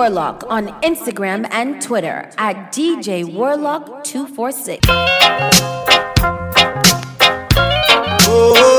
Warlock on Instagram and Twitter at DJ Warlock 246.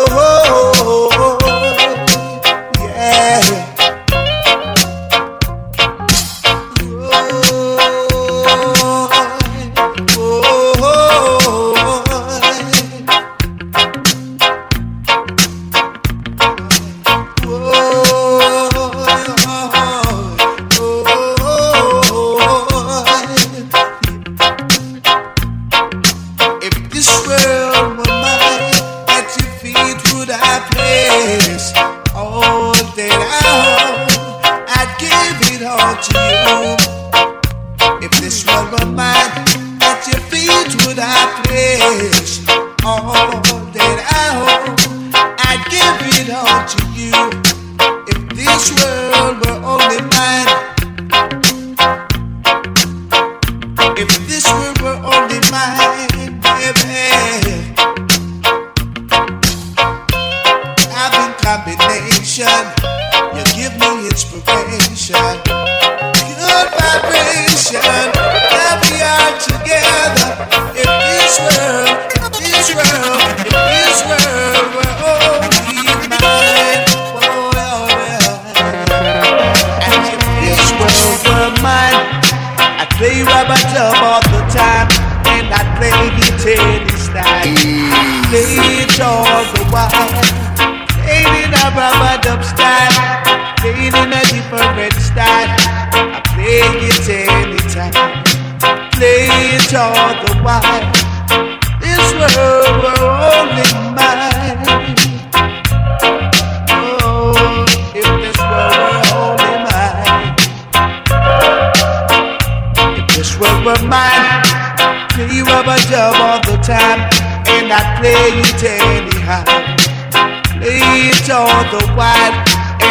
All the while,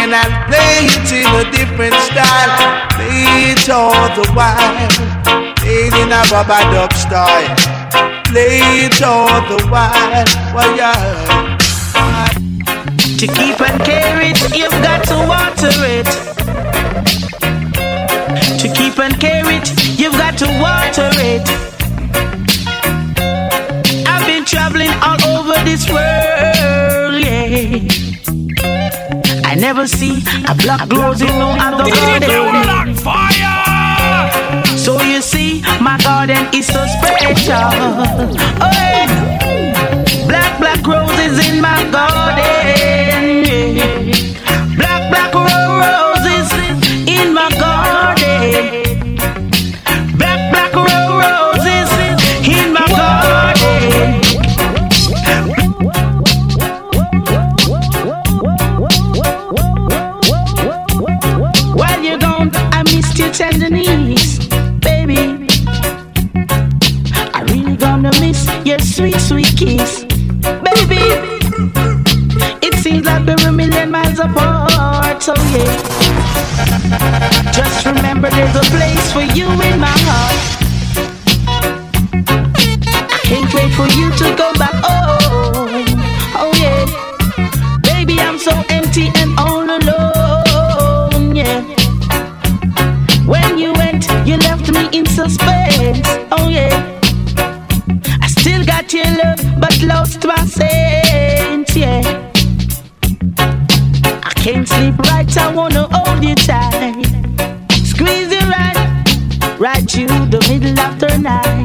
and I play it in a different style. Play it all the while, play it in a rubber dub style. Play it all the while, while yeah. To keep and care it, you've got to water it. To keep and care it, you've got to water it. I've been traveling all over this world, yeah. I never see a black rose in no other garden. Fire! So you see, my garden is so special. Oh, yeah. Black, black roses in my garden. Your sweet, sweet kiss, baby. It seems like we're a million miles apart, so yeah. Just remember there's a place for you in my heart. I can't wait for you to go back home, sense, yeah. I can't sleep right, I wanna hold you tight. Squeeze you right, right to the middle of the night.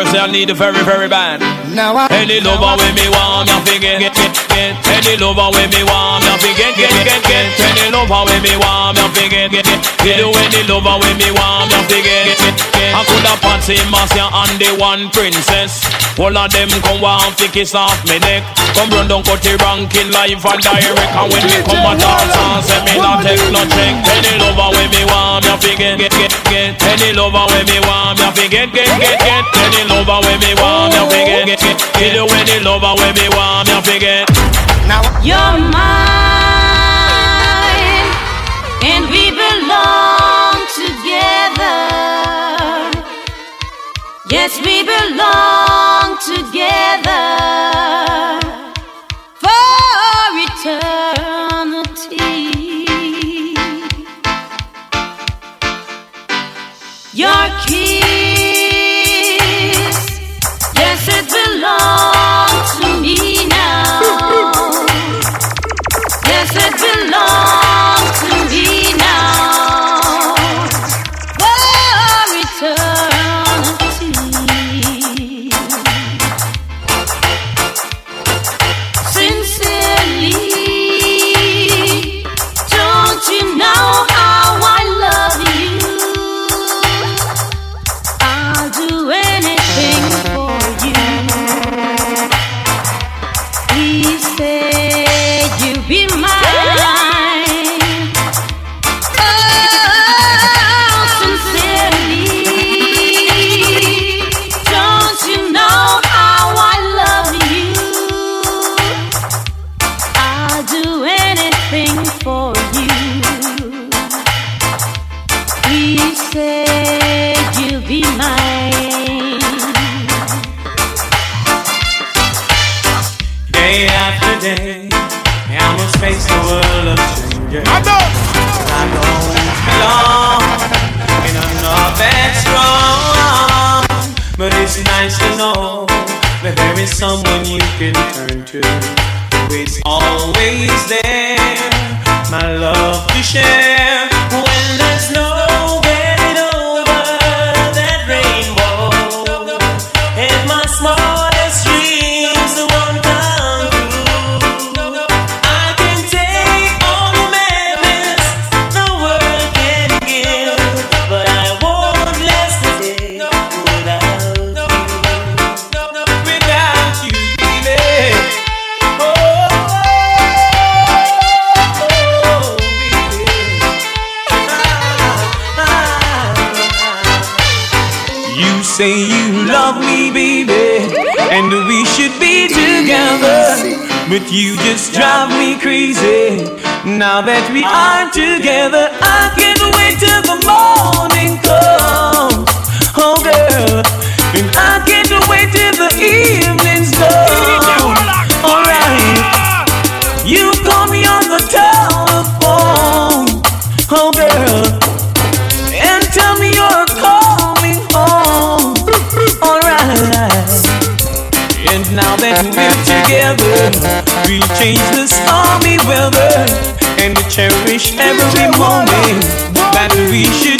Of I need it very, very bad. Now I Any lover with me warm, you forget, get, get, get. Any lover with me warm, you forget, get, get, get. Any lover with me warm, you forget, get, get, get. Any lover with me warm, you forget, get, get, get. I could have Patsy Marcia and the one princess. All of them come want to kiss off me neck. Come run down cut the ranking live and direct. And when me come at all, say me not take no check. Any lover when me want me fi get get get get. Any lover when me want me fi get get get get. Any lover when me want me fi get get get. Kill you any lover when me want me fi get. Now you're mine, and we belong together. Yes, we belong together know that there is someone you can turn to, who is always there, my love to share. Now that we are together, I can't wait till the morning comes. Oh, girl. And I can't wait till the evening's done. Alright. You call me on the telephone. Oh, girl. And tell me you're coming home. Alright. And now that we're together, we'll change the stormy weather and cherish every moment that we should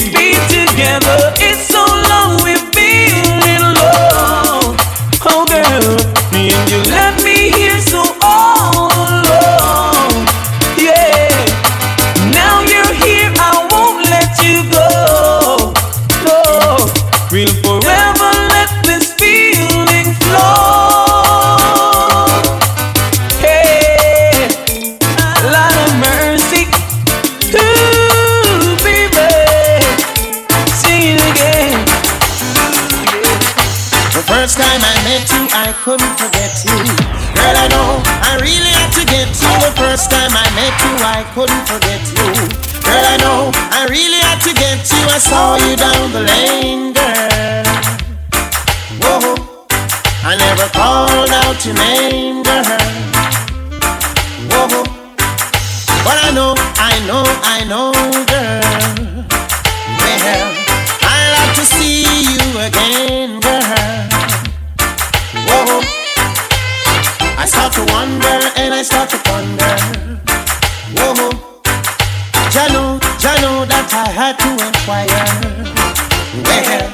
Well,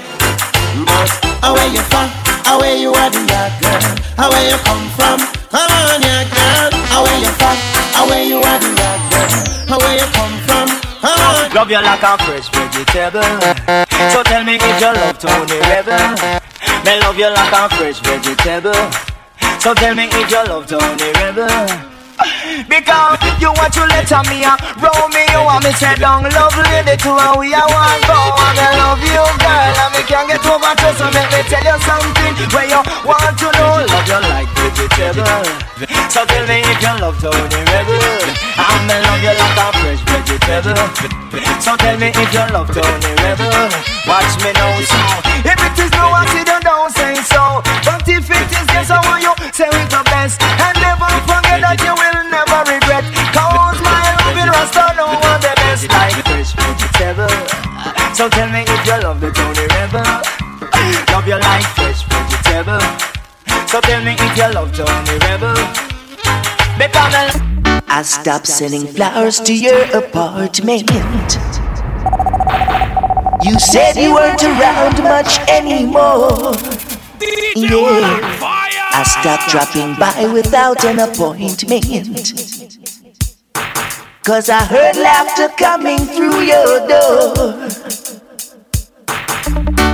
but away you from, away you are the girl. Away you come from, come on, young girl. Away you from, away you are the girl. Away you come from, come on, Love you like a fresh vegetable. So tell me if you love Tony Rebel. Me love you like a fresh vegetable. So tell me if you love Tony Rebel. Because you want to let me a Romeo and me to say down love lady to and we are one. Go and I love you girl and me can't get over to so let me tell you something where you want to know. Love you like vegetable. So tell me if you love Tony Rebel I'm me love you like a fresh vegetable So tell me if you love Tony Rebel Watch me now so If it is no see don't, say so But if it is yes I want you say it the best And never forget that you will never regret. Cause my loving Rasta know what the best like fresh vegetable. So tell me if you love the Tony Rebel. Love you like fresh vegetable. So tell me if you love Tony Rebel. Because I stopped sending flowers to your apartment. You said you weren't around much anymore. Yeah. I stopped dropping by without an appointment. Cause I heard laughter coming through your door.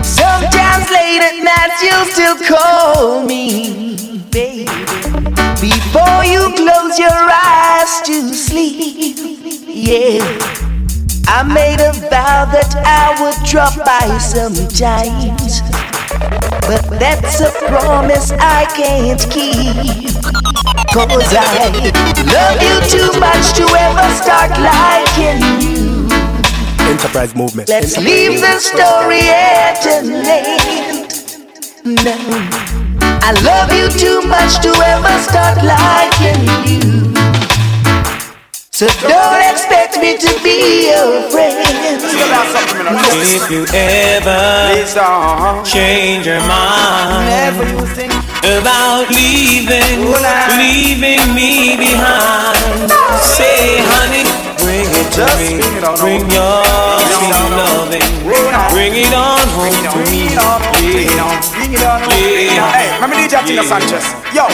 Sometimes late at night you'll still call me, baby. Before you close your eyes to sleep, yeah. I made a vow that I would drop by sometimes. But that's a promise I can't keep. Cause I love you too much to ever start liking you. Enterprise movement. Let's leave the story at an end. No. I love you too much to ever start liking you. So don't expect me to be your friend. If you ever change your mind about leaving, leaving me behind, say, honey, it to me. Bring your loving. Bring it on home to me. Yeah. Yeah. Remember DJ Tina Sanchez? Yo.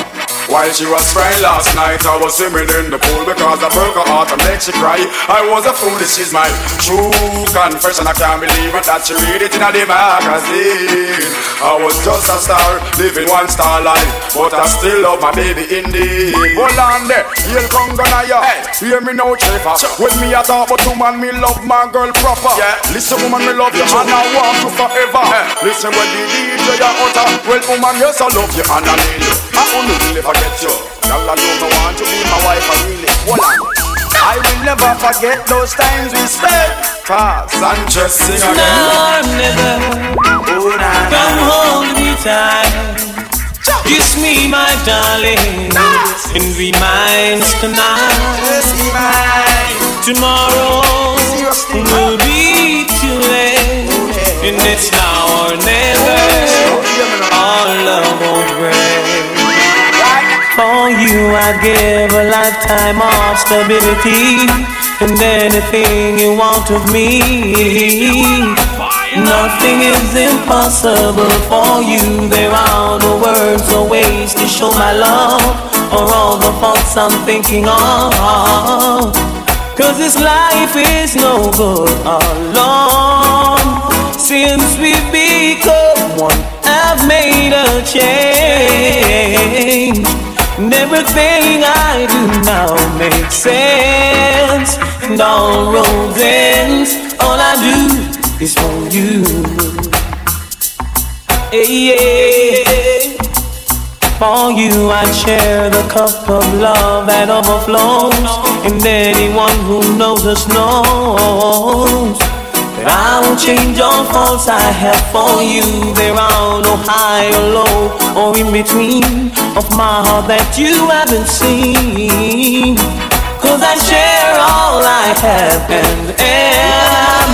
While she was crying last night, I was swimming in the pool because I broke her heart and made she cry. I was a fool, this is my true confession. I can't believe it that she read it in a magazine. I was just a star, living one star life, but I still love my baby indeed. Hold on there, you'll come gonna ya. Hey. Hear me now, Chafer. When me a talk about man, me love my girl proper. Yeah. Listen, woman, me love you and I want you forever. Hey. Listen, when the DJ a utter, well, woman, yes I love you and I need you. I only really forget you. Girl, I don't want to be my wife, I really hold on. I will never forget those times we spent. Cause Sanchez sing again. No, never. Oh, nah, Come hold me tight. Kiss me, my darling, and be mine tonight. Tomorrow will be too late, and it's now I give a lifetime of stability, and anything you want of me. Nothing is impossible for you. There are no words or ways to show my love or all the thoughts I'm thinking of. Cause this life is no good alone. Since we've become one, I've made a change. And everything I do now makes sense. And all roads ends. All I do is for you. Hey, yeah. For you, I share the cup of love that overflows. And anyone who knows us knows I won't change all faults I have for you. There are no high or low or in between of my heart that you haven't seen. Cause I share all I have and am.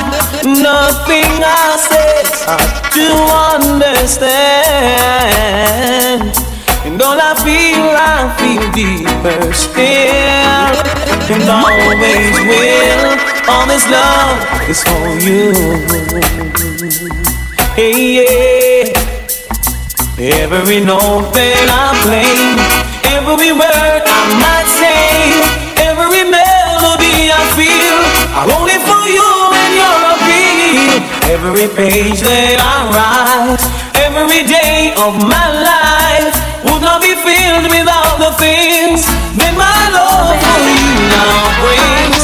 Nothing I say hard to understand. And all I feel, I feel deeper still. And always will. All this love is for you. Hey, yeah. Every note that I play, every word I might say, every melody I feel, I wrote it for you and your appeal. Every page that I write, every day of my life would not be filled without the things that my love for you now brings.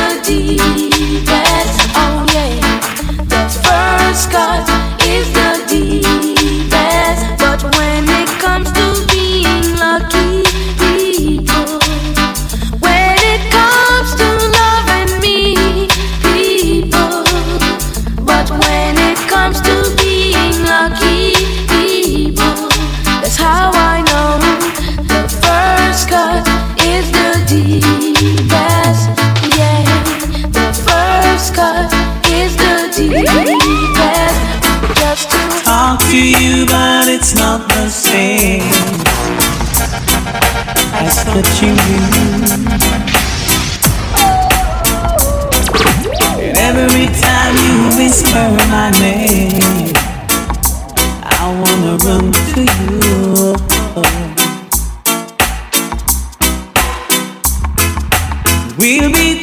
you, but it's not the same as touching you. And every time you whisper my name, I wanna run to you. We'll be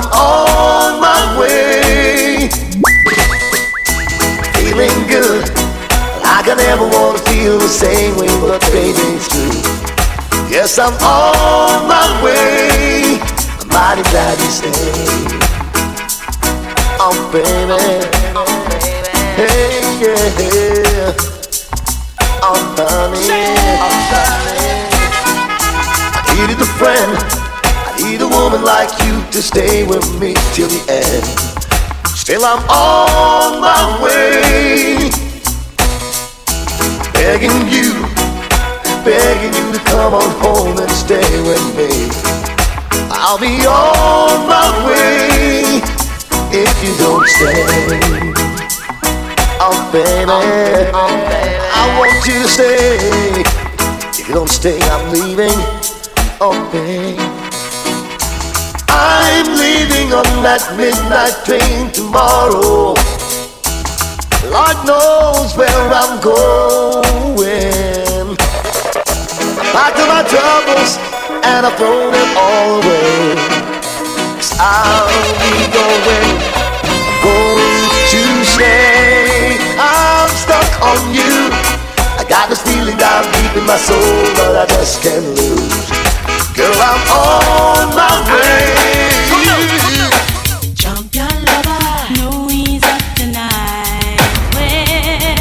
I'm on my way. Feeling good. Like I never wanna feel the same way, but baby, it's true. Yes, I'm on my way. I'm mighty glad you stayed. Oh, baby. Hey, yeah. Oh, honey. I needed a friend. Need a woman like you to stay with me till the end. Still, I'm on my way. Begging you begging you to come on home and stay with me. I'll be on my way if you don't stay. Oh baby, I want you to stay. If you don't stay, I'm leaving. Oh baby, I'm leaving on that midnight train tomorrow. Lord knows where I'm going. Back to my troubles, and I've thrown them all away. I'll be going, going to stay. I'm stuck on you. I got this feeling down deep in my soul, but I just can't lose. Girl, I'm on my way. Champion lover, no ease up tonight. Well,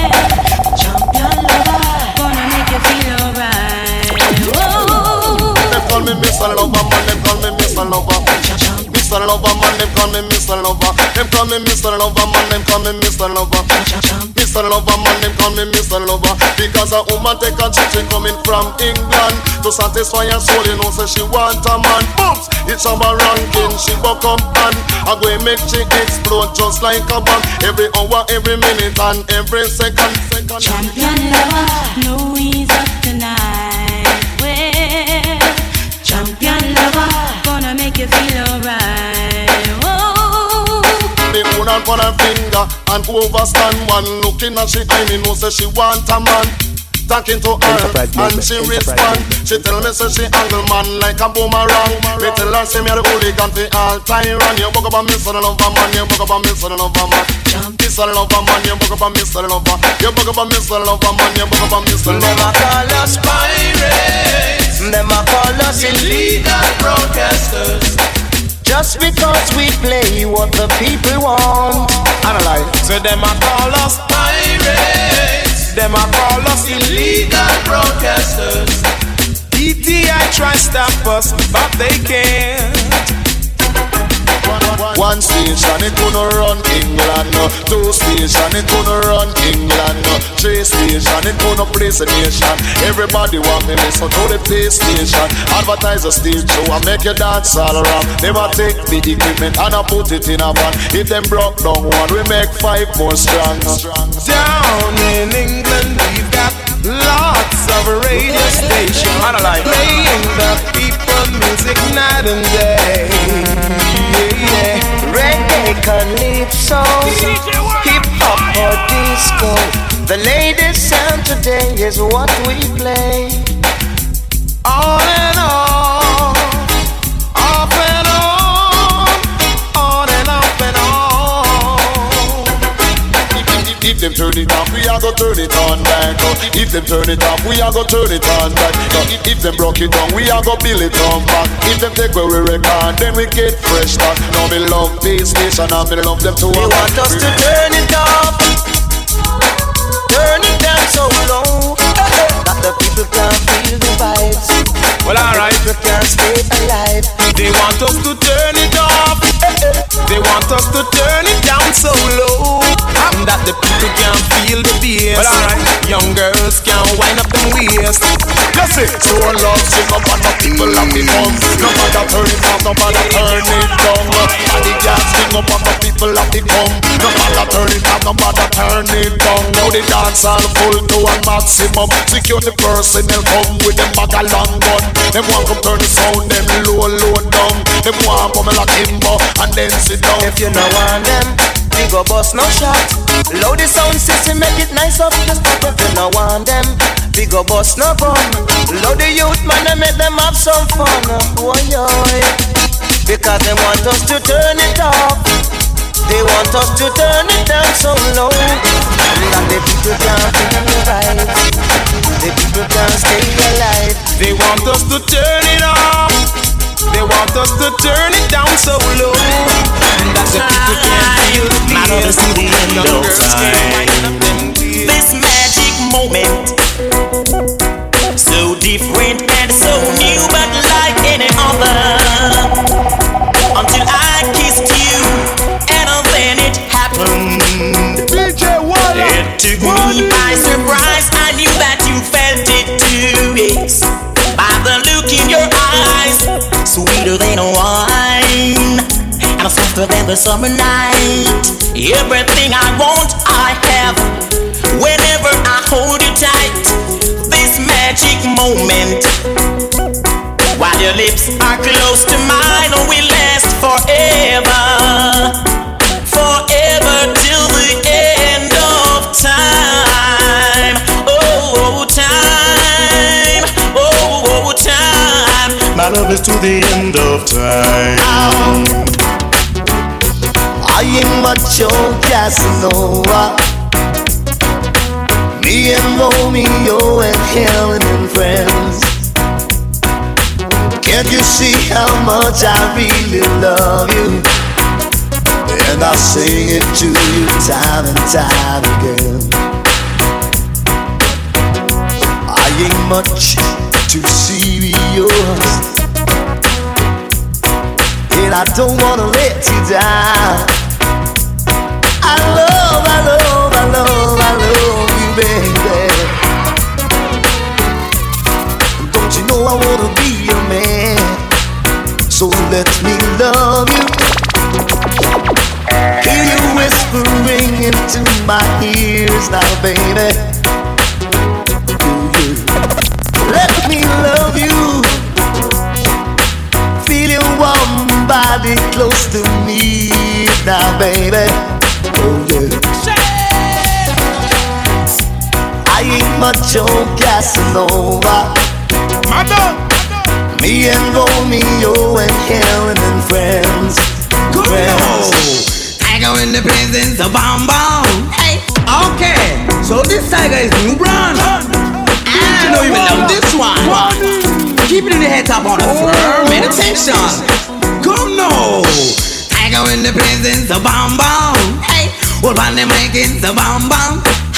champion lover, gonna make you feel alright. Whoa. Them call me Mr. Lover, man. Them call me Mr. Lover. Mr. Lover, man. Them call me Mr. Lover. Them call me Mr. Lover, man. Them call me Mr. Lover. Mr. Lover, man. Them call me Mr. Lover. Because a woman take a chick coming from England to satisfy her soul. You know, say she want a man. Booms, it's a ranking. She buck up and I go and make she explode just like a bomb. Every hour, every minute, and every second. second. Champion lover, no ease up tonight. Well, champion lover, gonna make you feel alright. Whoa. Me her finger and overstand one. Looking at she, I mean, know say she want a man talking to her and she respond. She tell me say she angle man like a boomerang. Me tell her say me a the hooligan fi all time run. You buck up a miss and love a man. You buck up a miss and love a man. Miss and love a man. You buck up a miss and love a. You buck up a miss and love a man. You buck up a miss and love a. Them a call us pirates. Them a call us illegal broadcasters. Just because we play what the people want. Analyze. So them a call us pirates. Them a call us illegal broadcasters. DTI try stop us, but they can't. One station it gonna run England no. Two station it gonna run England no. Three station it gonna place a nation. Everybody want me listen to the PlayStation Advertise a stage show and make you dance all around. Never take the equipment and I put it in a van. If them broke down one we make five more strong Down in England we've got lots of radio stations. Playing the people music night and day. Yeah, yeah. Reggae, calypso, hip hop or disco. The latest sound today is what we play. On and on, If them turn it off, we are go turn it on back. If them turn it off, we are go turn it on back. If, if them broke it down, we are go build it on back. If them take away we record, then we get fresh back. Now me love this station and me love them too. They want us to turn it off, turn it down so low that the people can't feel the vibes. Well, alright. People can't stay alive. They want us to turn it off. They want us to turn it down so low that the people can't feel the bass. Well, alright. Young girls can't wind up them waist. Just it. So love up and the people the fun. No matter turn it off, no matter turn it people have the fun. No matter turn it off, no matter turn it down. Now the dance all full to a maximum. Security personnel come with them bag a long gun. Them want come turn the sound, them low, low down. Them want come like Kimbo and then sit down. If you know want them, we go bust no shot. Load the sound system, make it nice up the spot. If you know want them, we go bust no gun. Load the youth man and make them have some fun. Boy, boy. Eh. Because they want us to turn it off. They want us to turn it down so low And that the people can't feel the. The people can't stay alive. They want us to turn it off. They want us to turn it down so low And that the people can't feel the My love is the end Young of time. wind up them waist. This magic moment, so different and so new, but it took me by surprise. I knew that you felt it too. Yes, by the look in your eyes, sweeter than wine and softer than the summer night. Everything I want, I have. Whenever I hold you tight, this magic moment. While your lips are close to mine, oh, will last. Forever My love is to the end of time. I am macho Casanova. Me and Romeo and Helen and friends. Can't you see how much I really love you? And I'll sing it to you time and time again. I ain't much too serious. And I don't wanna let you down. I love, I love, I love, I love you, baby. Don't you know I wanna be your man? So let me love you. Hear you whispering into my ears now, baby. Body close to me now, baby. Oh yeah. I ain't much on Casanova. Me and Romeo and Helen and friends. Friends. Tiger in the presence of Bam. Hey. Okay, so this tiger is new brand. And you know you will love this one. Keep it in the head top on a firm meditation. Come now. Tiger in the presence of Bam Bam. Hey. Hold on the mic in the Bam Bam.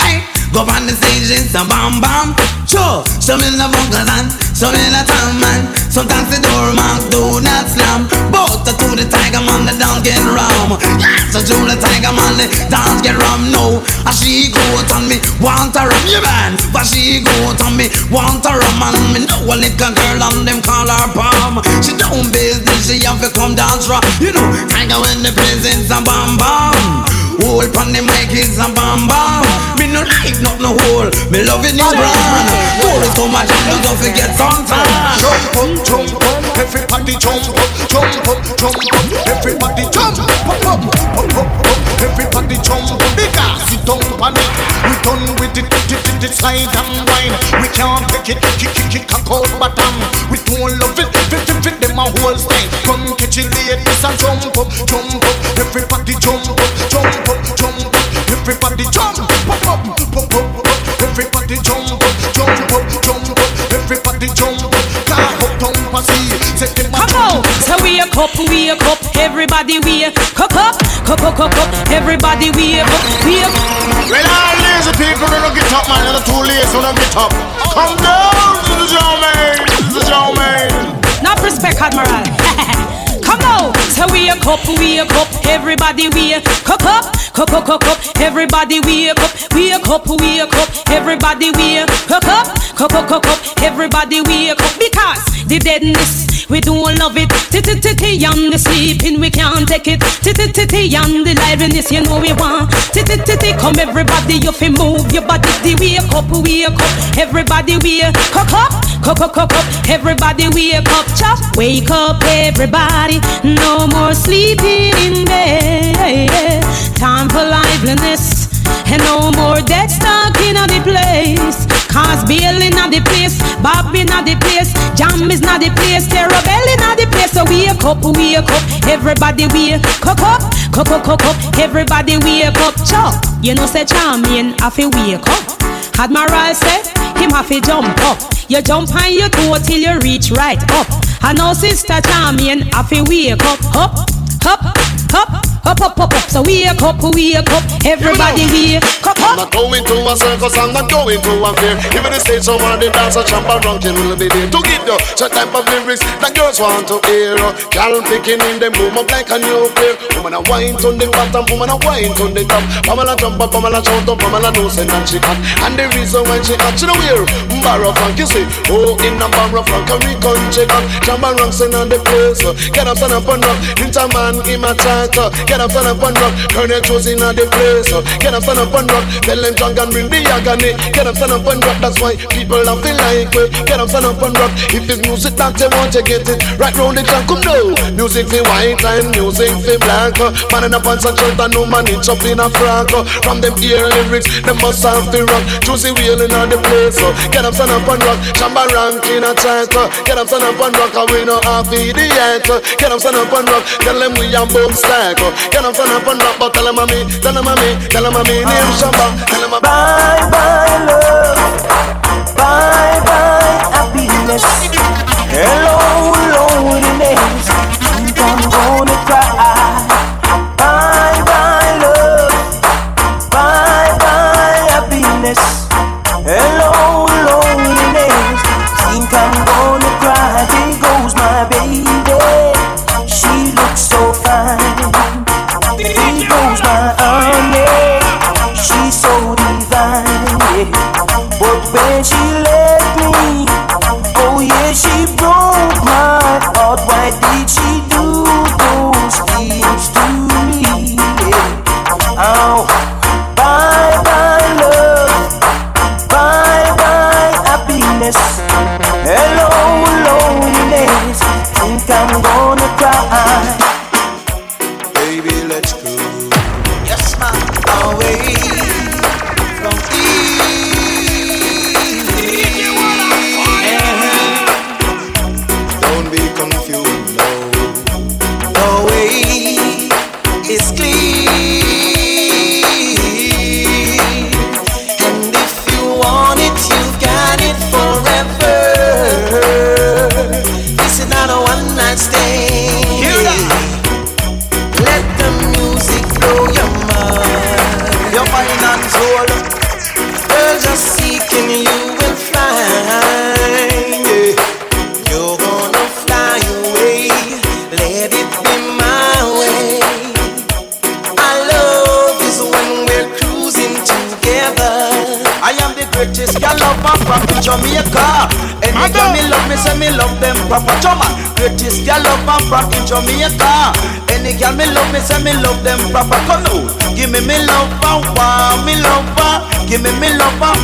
Go on the stage in the Bam Bam. Sure. Some in the vocals and some in the town man. Sometimes the door mark do not slam. Both to the tiger man, the dance get rum. Yes, to the tiger man, the dance get rum. No, as she go on me, want a rum, yeah man. But she go on me, want a rum, and me know a little girl on them call her palm. She don't business, she have to come dance raw. You know, tiger in the presence of bam bam. Hold pon the mic is a bam bam. Me no like not no hole. Me love it new brand. Hold it so much and don't forget sometimes. Jump up, jump up, everybody jump up, jump up, jump up, everybody jump up, up, up, up, up, up, everybody jump up. Because it don't panic, we done with it, it, it, it, it slide and wine. We can't take it, kick, kick, kick, cock out bottom. We don't love it, fit, fit, fit them a whole style. Come catch it ladies and jump up, jump up, everybody jump up, jump up, jump up, everybody jump up, up, up, up, up, up, everybody jump up, jump up, jump up, everybody jump up. Car up down passy, Come on, so wake up, wake up, everybody wake up, up, up, up, up, up, everybody wake up, wake up. Well, all lazy people don't get up, man. They're too lazy, don't get up. Come down to the Joe man, to the Joe man. Not respect, Admiral. Wake up, wake up, everybody wake up, up, up, up, up, up, everybody wake up, wake up, wake up, everybody wake up, up, up, up, up, everybody wake up, because the deadness, we don't love it, titty on the sleeping, we can't take it, titty on the liveliness, you know we want, titty come everybody, you fi move your body, the wake up, wake up, everybody wake up, up, up, up, up, everybody wake up, chop, wake up, everybody, no more sleeping in bed, time for liveliness. And no more dead stuck in the place. Cause Bill in the place, Bob in the place, Jam is not the place, Terrabell in the place. So wake up, wake up, everybody wake up, up, up, up, up, everybody wake up, chop. You know say champion, I feel wake up. Admiral said, him have to jump up. You jump on your toe till you reach right up. I know sister champion, I feel wake up, up, up, up. Up, up, up, up, so wake up, wake up, everybody wake up, I'm not going to a circus, I'm not going to a fair. Give me the stage, someone the dance, a jump around, can will be there to give you such type of lyrics that girls want to hear. Girl picking in them boom up like a nuclear. Woman a wine on the bottom, woman a wine on the top. Pamela jump up, Pamela shout up, Pamela no send and she hot. And the reason why she hot, she know where Barrow Frank, you see. Oh, in a Barrow Frank, a recon check up. Around, send on the place. Get up, stand up and rock. Interman, give my chat. Get up, stand up and rock. Colonel choosing on the place. Get up, stand up and rock. Tell them drunk and bring the agony. Get up, stand up and rock. That's why people don't feel like we. Get up, stand up and rock. If it's music that they want, you get it. Right round the clock, come down. Music for white and music for black. Man in a pants and shirt and no man it's up in a frock. From them ear lyrics, them must have the rock. Choosy wheeling on the place. Get up, stand up and rock. Shamba rank in a chat. Get up, stand up and rock. And we know half idiot. Get up, stand up and rock. Tell them we are boom stack. Get up, stand up and rock. But tell them I'm me, tell them I'm me, tell them I'm me. Name Shamba. Tell them I'm Bye bye love, bye bye happiness. Hello loneliness, think I'm gonna cry. There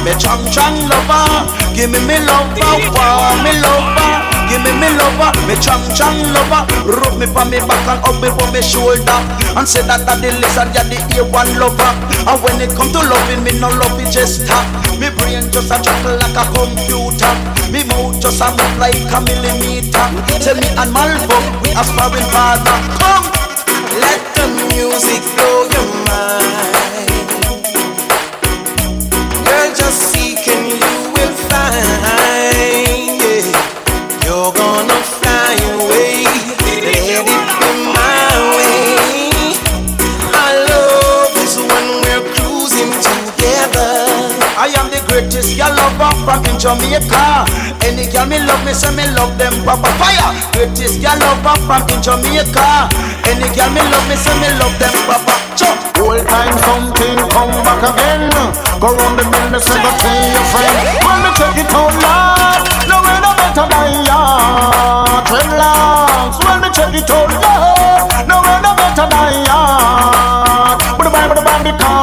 me chang chang lover. Give me me love and want me lover. Give me me lover, me chang chang lover. Rub me pa me back and up me for me shoulder. And say that I'm the lizard, you're the A1 lover. And when it come to loving, me no love it just stop. Me brain just a chuckle like a computer. Me mouth just a move like a millimeter. Say me and Malvo, we a sparring partner. Come, let the music blow your mind. Jamaica. Any girl me love me, say me love them proper fire. Greatest girl lover from in Jamaica. Any girl me love me, say me love them proper. Jump. Whole time something come back again. Go round the bend, me say go tell your friend. When me take it out loud, no way no better than ya. Dreadlocks, when me check it out loud,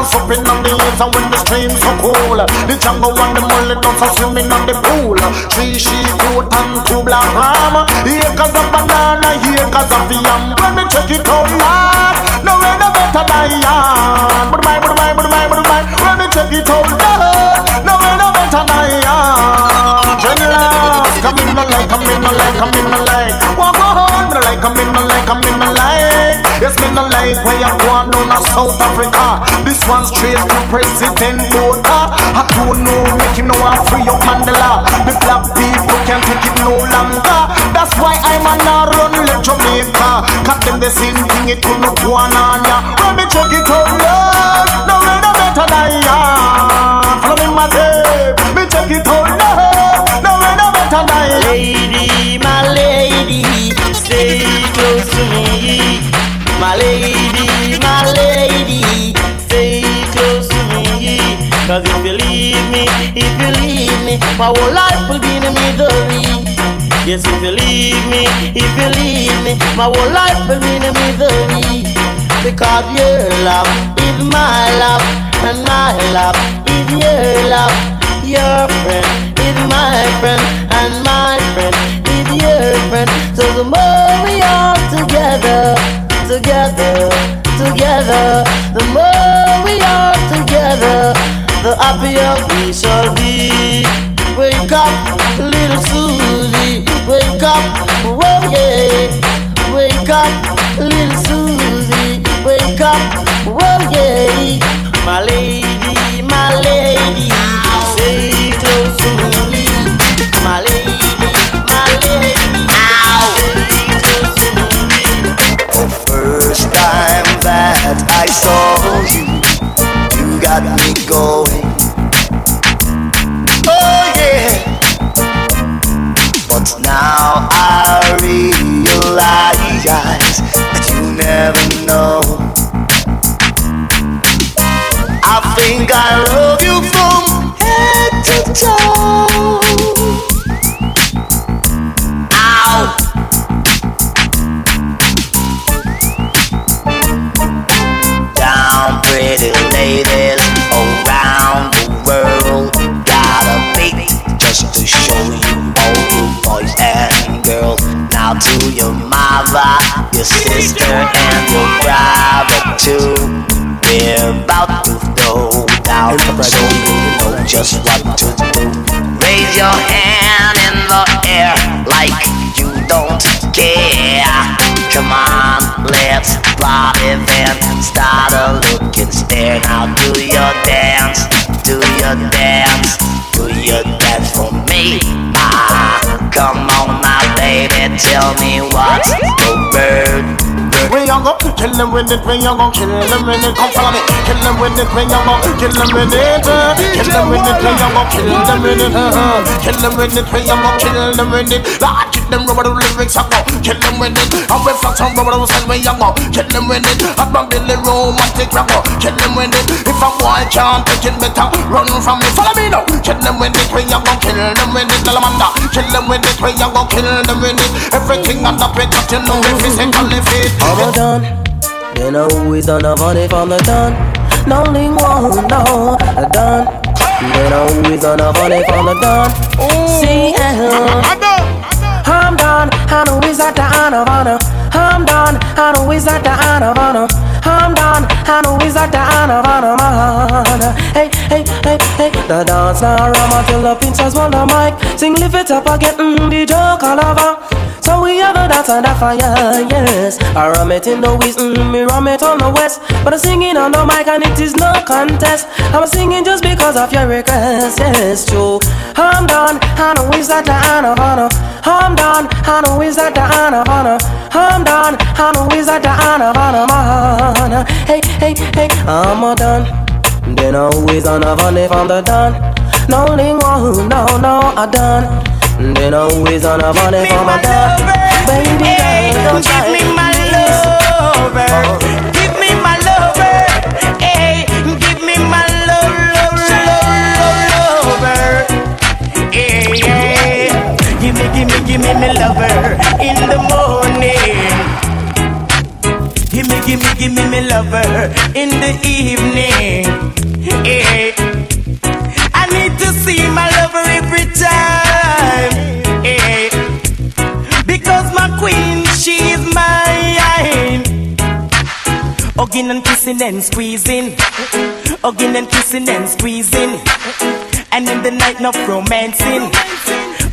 Bible, up in on the hills and when the streams so cool, the jungle and the mullet dogs are swimming on the pool. Three sheep, goat and two black ram. Acres of banana, acres of yam. When me check it out loud, no way no better than ya. But Bible, the Bible, the Bible, the Bible, when me check it out loud, no way no better than ya. Dreadlocks, come in my leg, come in my leg, come in my leg. Walk on, like, come in my leg, come in my leg. Yes, me no like where you on down to South Africa. This one straight to President Botha. I don't know, make him know I'm free up Mandela. The black people can't take it no longer. That's why I'm on a run left Jamaica. Cut them the same thing, it could not go on on ya. When me check it out, Lord, no way no better than ya. Follow me, my tape, me check it out, Lord, no way no better than ya. Lady, my lady, stay close to me. My lady, my lady, stay close to me. Cause if you leave me, if you leave me, my whole life will be in a misery. Yes, if you leave me, if you leave me, my whole life will be in a misery. Because your love is my love, and my love is your love. Your friend is my friend, and my friend is your friend. So the more we are together, together, together, the more we are together, the happier we shall be. Wake up, little Susie, wake up, whoa yeah. Wake up, little Susie, wake up, whoa yeah. My lady, my lady, stay close to me. My lady, saw you, you got me going. Oh yeah. But now I realize that you never know. I think I love you from head to toe. Your sister, and your brother too. We're about to throw down, so you know just what to do. Raise your hand in the air like you don't care. Come on, let's party then. Start a look and stare. Now do your dance, do your dance, do your dance for me. Ah, come on now, baby, tell me what's the word. We are gonna kill them with it, we are gonna kill them with it, come follow me. Kill them with it, we are gonna kill them with it. uh. Kill them with it, we are gonna kill them with it. uh, uh. Kill them with it, we are gonna kill them with it. Lord, kill them rubber the lyrics, I go. kill them with it. And we flat some rubber and we young kill them with it. Hot bag Billy romantic rapper, kill them with it. If a boy can't take it better, run from me. Follow me now. Kill them with it, we young kill them with it. Salamanda, kill them with it, we young kill them with it. Everything under pit, you know me physically fit. I'm done. You know we done have money from the done. No link won't know a done. You know we done have money from the done. See, I'm done, I know it's wizard time of honor. I'm done, I know is that the honor of honor. I'm done. I know is that the honor of honor. Hey, hey, hey, hey. The dance now rum until the pincers want the mic. Sing, lift it up again. Mm, the joke all over. So we have a dance on the fire, yes. I rum it in the west, mm, me rum it on the west. But I'm singing on the mic and it is no contest. I'm singing just because of your request, yes, true. I'm done, I know is that the honor of honor. I'm done, I know is that the honor of honor. I'm done, I know is that the honor honor, man. Hey, hey, hey, I'm all done. Then always on a funny from the done. No lingua, no, no, I done. Then always on a funny from the done. Baby, girl, don't Give me my lover. Eh? Uh-huh. Give me my lover. Eh? Hey, give me my love, love, love, lover. Hey, eh? yeah. Give me, give me, give me my lover in the morning. Give me, give me, lover in the evening. Hey. I need to see my lover every time. Hey. Because my queen, she's mine. Hugging and kissing and squeezing. Hugging and kissing and squeezing. And in the night, no romancing.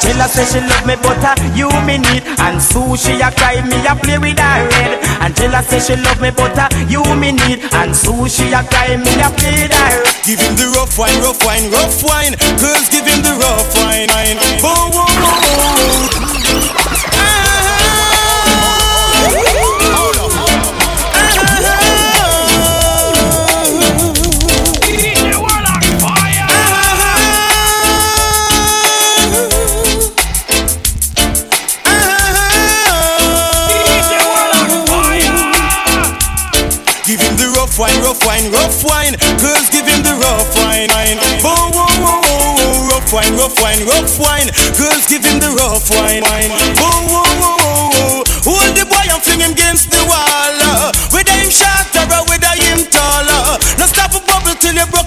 Until I say she love me butter, uh, you me need. And sushi a cry, me a play with her head Until I say she love me butter, uh, you me need. And sushi a cry, me a play with her Give him the rough wine, rough wine, rough wine. Girls give him the rough wine, wine. Whoa, whoa. Wine, rough wine. Girls give him the rough wine. Whoa, whoa, whoa, whoa. Rough wine, rough wine, rough wine. Girls give him the rough wine, whoa, whoa, whoa.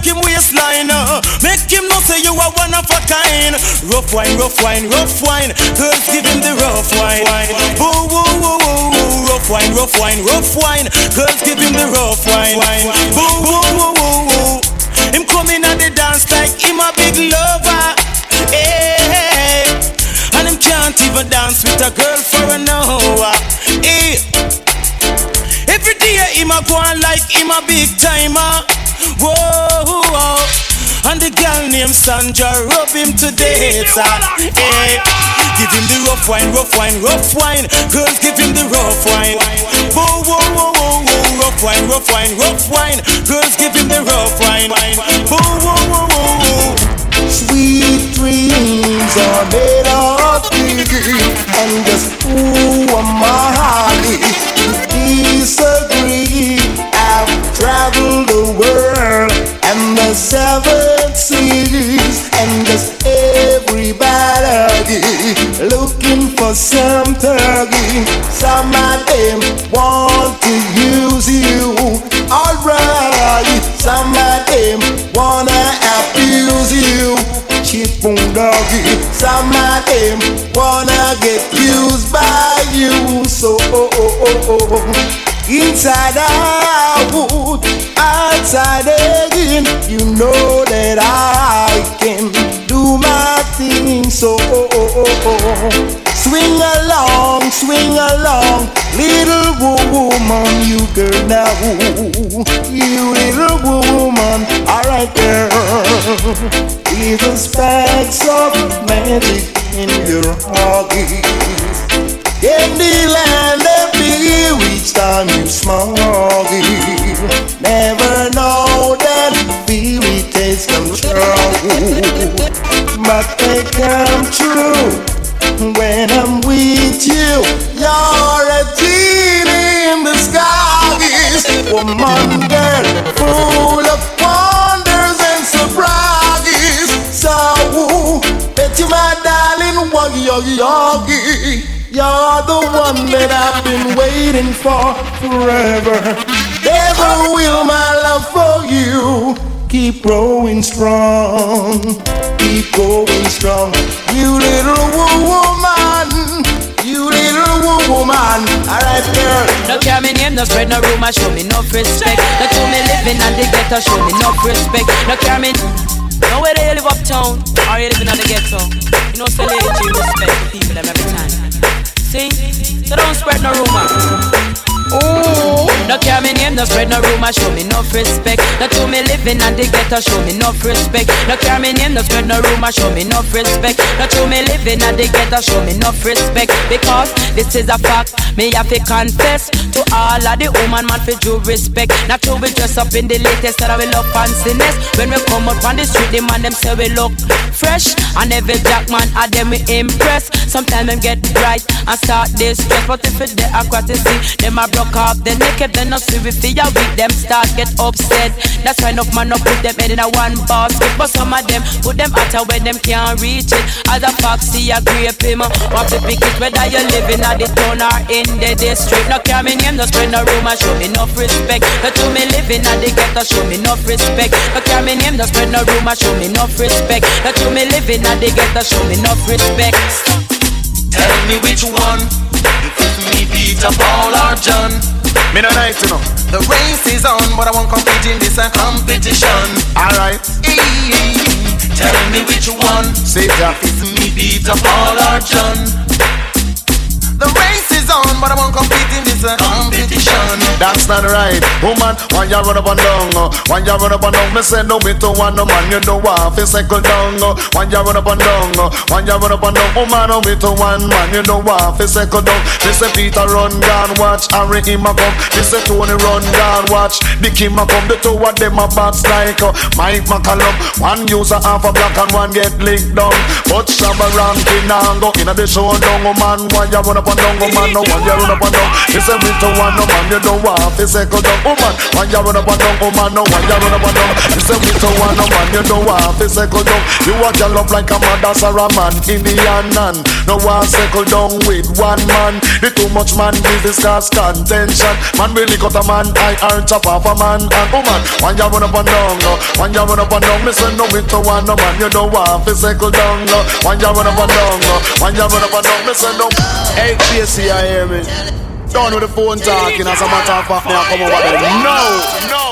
Him waistline. uh. Make him know say you are one of a kind. Rough wine, rough wine, rough wine. Girls give him the rough wine, whoa, whoa, whoa, whoa. Rough wine, rough wine, rough wine. Girls give him the rough wine. Whoa, whoa, whoa, whoa, whoa. Him coming at the dance like him a big lover. Hey, and him can't even dance with a girl for an hour. Hey. Every day him a go on like him a big timer. Whoa, whoa. And the girl named Sandra rub him to death. Hey. Eh, give him the rough wine, rough wine, rough wine. Girls give him the rough wine. Whoa, whoa, whoa, whoa, whoa. Rough wine, rough wine, rough wine. Girls give him the rough wine. Whoa, whoa, whoa, whoa, whoa. Sweet dreams are made of thee And just who am I to disagree I've the world and the seven seas And just everybody looking for some thugging Some of them want to use you. Alright, some of them wanna abuse you. Cheap doggy Some of them wanna get used by you. So oh, oh, oh, oh. oh. Inside out, outside again You know that I can do my thing So oh, oh, oh. Swing along, swing along little woman, you girl now. You little woman, alright girl. A specks of magic in your huggies. In the land of the each time you smile. Never know that beauty takes control. But they come true when I'm with you. You're a genie in the skies. Woman, girl, full of wonders and surprises. So, bet you my darling, wuggy, wuggy, wuggy. You're the one that I've been waiting for forever. Ever will my love for you keep growing strong. Keep growing strong. You little woman. You little woman. Alright, girl. No care me name, no spread no rumor, show me no respect. No to me living and the ghetto, show me no respect. No care me. No where you live uptown or you living in the ghetto. You know, so lady, you respect the people time. See? So don't spread no rumor. Ooh. No care me name, no spread no rumor, show me no respect. No to me living and the ghetto, show me no respect. No care me name, no spread no rumor, show me no respect. No to me living and the ghetto, show me no respect. Because this is a fact, me have to confess to all of the woman man for due respect. Not to we dress up in the latest that we love fanciness. When we come out on the street, the man them say we look fresh, and every jack man of them we impress. Sometimes them get bright and start this stress, but if it's the see them I broke off the naked, then I see we feel weak. Them start get upset. That's why enough man up put them head in a one basket, but some of them put them out where them can't reach it. As a foxy, a grape him. Want to pick it whether you living at the town or in the district. No care me name, no spread no rumor, show me enough respect. No to me living at the ghetto, show me enough respect. No care me name, no spread no rumor, show me enough respect. No to me living at the ghetto, show me enough respect. Tell me which one. If it's me, Peter, Paul, or John. Me no like to know. The race is on, but I won't compete in this competition. Alright. Tell me which one. Say that. If it's me, Peter, Paul, or John. The race on, but I won't compete in this a competition. That's not right, woman. When you run up and down, uh, when you run up and down, me say no me to one no man. You know what? Fi cycle down. uh, When you run up and down, uh, when you run up and down, woman, no me to one man. You know what? Fi cycle down. Me say Peter run down, watch Harry him a come. Me say Tony run down, watch Dicky a come. The two of them a bats like uh, Mike McCallum. One use a half a black and one get licked down. But Shabba ranking and go inna the show down, woman. When you run up and down, woman, no one you run up and down. Me say me to one no man, you know what? Fi cycle down, woman. When you run up and down, woman, no one you run up and down. Me say me to one no man, you know what? Fi cycle down. You a girl up like a mother or a man, Indian man. No one cycle down with one man. The too much man business cause contention. Man really got a man, I earn top off a man and woman. When you run up and down, uh, when you run up and down, me say no me to one no man, you know what? Fi cycle down, uh, when you run up and down, uh, when you run up and down, me say no. Hey, I hear me. Done with the phone talking, as a matter of fact, I come over there. No, no,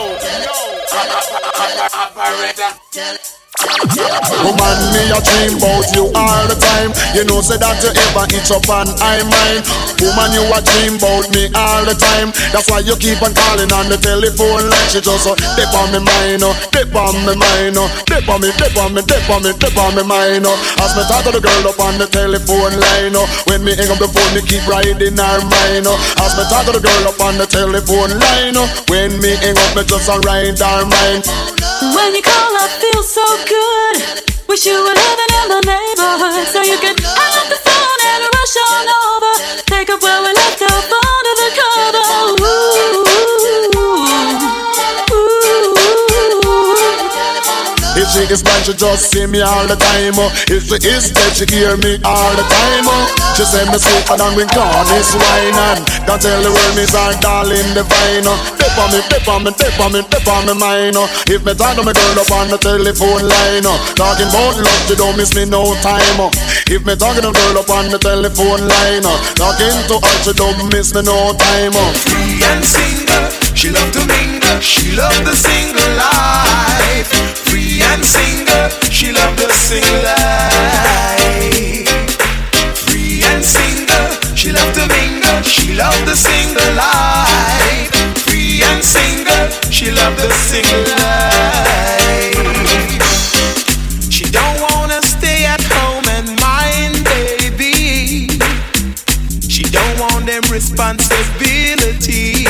Woman, me a dream about you all the time. You know, say that you ever itch up and I mine. Woman, you a dream about me all the time. That's why you keep on calling on the telephone like she just uh, dip on me mind, uh, dip on me mind, uh, dip on me, dip on me, dip on me, dip on me mind. Uh. As me talk to the girl up on the telephone line, uh, when me hang up the phone, me keep riding her mind. Uh. As me talk to the girl up on the telephone line, uh, when me hang up, me just a ride her mind. When you call, I feel so good. Wish you were living in the neighborhood so you could hang up the phone and rush on over. Take up where we left off She is blind, she just see me all the time. Oh. If she is dead, she hear me all the time. Oh. She say me sweeter than when cornice wine and can tell the world me our darling divine. Oh. Dip on me, dip on me, dip on me, dip on me mind. Oh. If me talk to me girl up on the telephone line, oh. talking about love, she don't miss me no time. Oh. If me talking to girl up on the telephone line, oh. talking to her, she don't miss me no time. Oh. Free and single, she loved to mingle, she loved the single life. Free and single, she loved the single life. Free and single, she loved to mingle, she loved the single life. Free and single, she loved the single life. She don't wanna stay at home and mind baby. She don't want them responsibilities.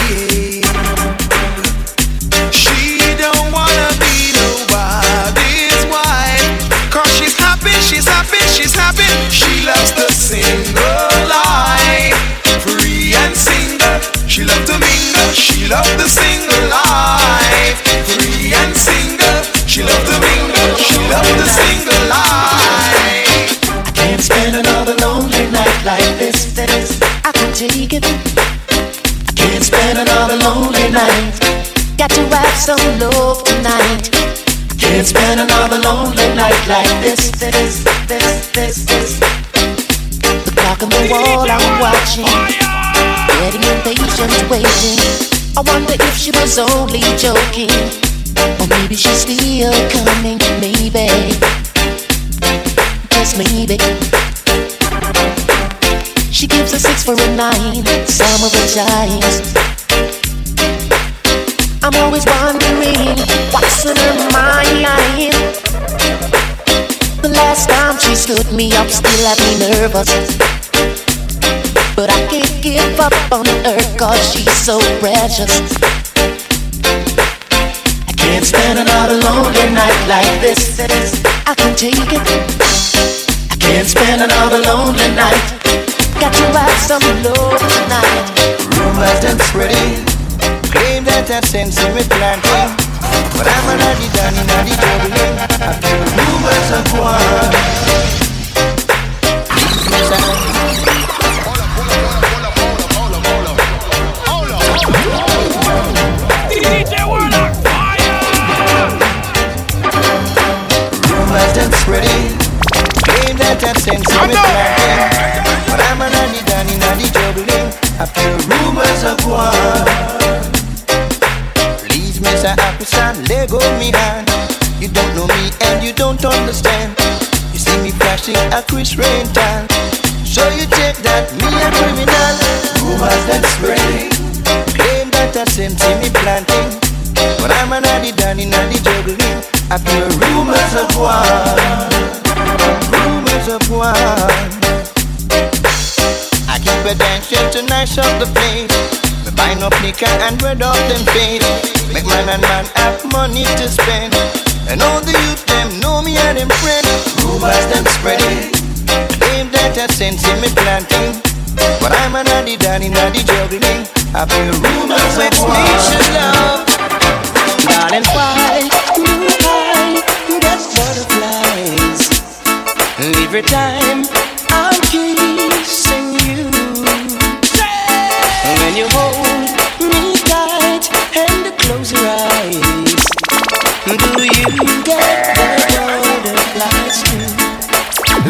She loves the single life. Free and single. She loves to mingle. She loves the single life. Free and single. She loves to mingle. She loves the single life. I can't spend another lonely night like this. this. I can take it. I can't spend another lonely night. Got to have some love tonight. Can't spend another lonely night like this. This, this, this, this. The clock on the wall I'm watching. Getting impatient, waiting. I wonder if she was only joking. Or maybe she's still coming. Maybe. Just maybe. She gives a six for a nine, some of the times. I'm always wondering what's in her mind. The last time she stood me up still had me nervous. But I can't give up on her cause she's so precious. I can't spend another lonely night like this. I can take it. I can't spend another lonely night. Got to have some love tonight. Room Rumors them spreading, claim that I've sent some planting. But I'm a naughty danny, naughty juggling. I feel rumors of war. Rumors them spreading, claim that I've sent some planting. But I'm a naughty danny, naughty juggling. I feel rumors of war. Please, Mr. African, let go me hand. You don't know me and you don't understand. You see me flashing a Chris rental. So you take that me a criminal. Rumors that spreading. Claim that I sent me planting. But I'm a naughty danny, naughty juggling. I feel rumors of war. Rumors of war. I keep a dancing to nice up the place. Buy no liquor and bread off them face. Make man and man have money to spend. And all the youth them know me and them friend. Rumors them spreading. Claim that I sense in me planting. But I'm a naughty danny, naughty juggling. I feel rumors of war. love. Darling, why do I get butterflies every time I'm kissing you? When you hold your eyes, do you get the butterflies too?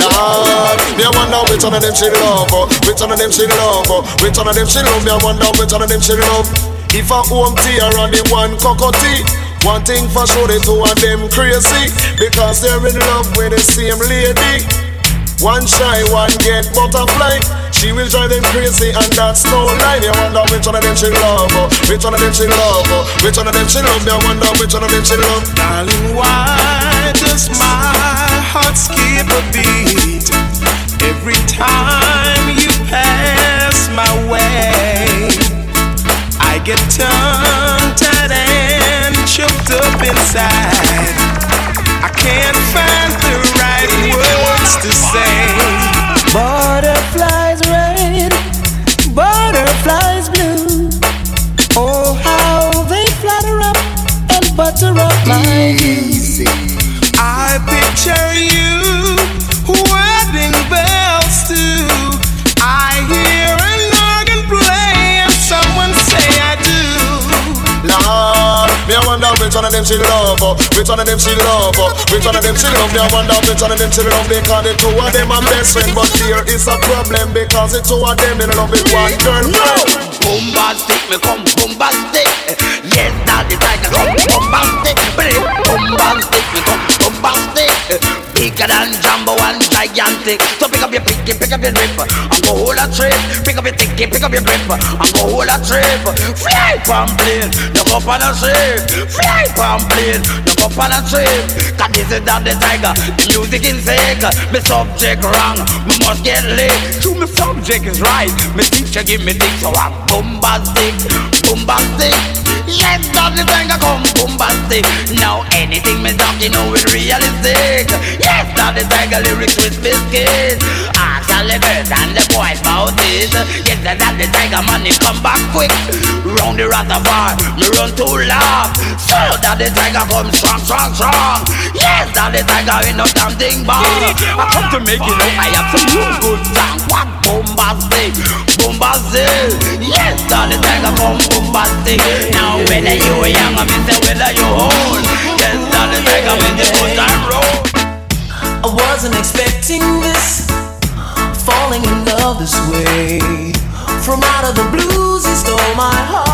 Lord, me I wonder which one of them she love, oh. which one of them she love, oh. which one of them she love. Me I wonder which one of them she love. If a home tea or the one cockatoo. One thing for sure, the two of them crazy because they're in love with the same lady. One shy, one get butterfly. She will drive them crazy and that's no lie. Me wonder which one of them she love, oh. which one of them she love, oh. which one of them she love. Me wonder which one of them she love. Darling, why does my heart skip a beat every time you pass my way? I get tongue-tied and choked up inside. I can't find the right words to say. Butterflies red, butterflies blue. Oh, how they flutter up and butter up my view. I picture you which one of them she love, oh. which one of them she love, oh. which one of them she love. I wonder which one of them she love because the two of them are best friends, but there is a problem because the two of them they love with one girl. No, bombastic, me come bombastic. Yes, that is right, come bombastic. Bombastic, me come bombastic. Bigger than Jumbo and gigantic. So pick up your pinky, pick up your grip, and go hold a trip. Pick up your thinking, pick up your grip, and go hold a trip. Fly from plane, you go on a trip. Fly from plane, you go on a trip. Cause this is not the tiger, the music is sick. My subject wrong, me must get licked. True, my subject is right. My teacher give me dick, so I'm bombastic, bombastic. Yes, the thing come bombastic. Now anything me talk, you know it's realistic. Yes, thing I lyrics with biscuits. Ask all the girls and the boys about this. Yes, the thing money come back quick. Round the Rastafari, me run too long. So that the tiger come strong, strong, strong. Yes, that the tiger ain't no damn thing bad. I come to make you know I have some new good song. What bombastic, bombastic. Yes, that the tiger come bombastic. Now you young you old. The. I wasn't expecting this, falling in love this way. From out of the blues, you stole my heart.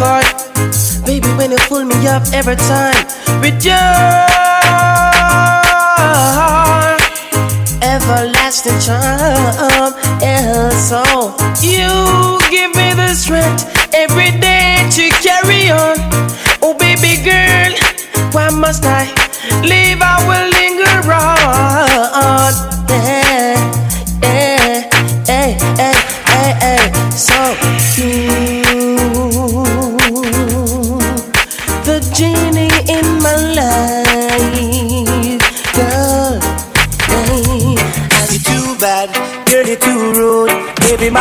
Heart. Baby, when you pull me up every time with your everlasting charm, yeah. So you give me the strength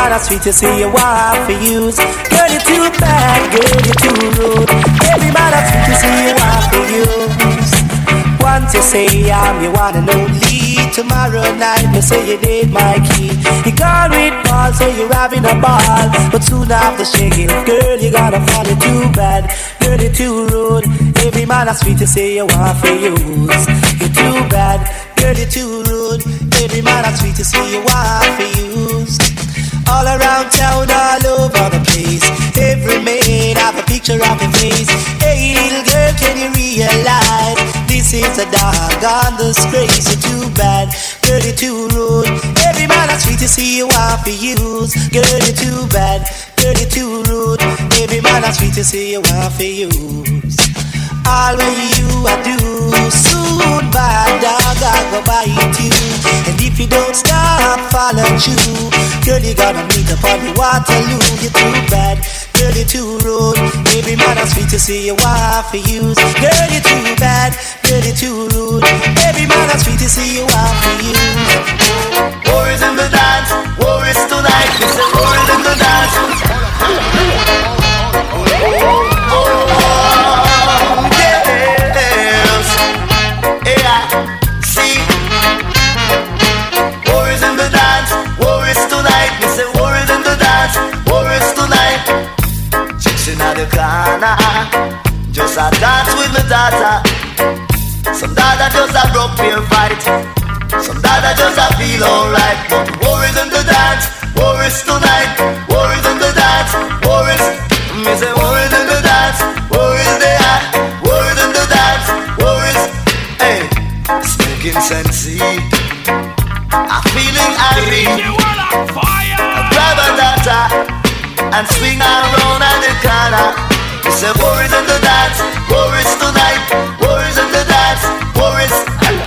man a sweet, you see you want for use. Girl, you too bad, girl, you too rude. Every man a sweet, you see you want for use. Once you say I'm your one and only. Tomorrow night, me say you need my key. You gone with ball, so you're having a ball. But soon after shaking, girl, you gotta fall it too bad. Girl, you too rude. Every man a sweet, you say you want for use. You're too bad, girl, you too rude. Every man a sweet, you say you want for use. All around town, all over the place. Every man have a picture of your face. Hey, little girl, can you realize this is a dog on the? You're too bad, girl, you're too rude. Every man that's sweet to see you want for use. Girl, you're too bad, girl, you're too rude. Every man that's sweet to see you want for use. All when you I do soon bad dog I go bite you. And if you don't stop follow you Girl you gonna meet up on the Waterloo You're too bad, girl you're too rude. Every man that's sweet to see you want for use Girl you're too bad, girl you're too rude. Every man that's sweet to see you want for use War is in the dance, war is tonight We say war in the dance Chicks in the corner, just a dance with my daughter. Some dada just a rock beer fight. Some dada just a feel alright. But war is in the dance, war is tonight. War is in the dance, war is. Me say war is in the dance, war is there. War is in the dance, war is. Hey, smoking sensi. I'm feeling happy. And swing around at the corner. We say war is in the dance, war is tonight. War is in the dance, war is.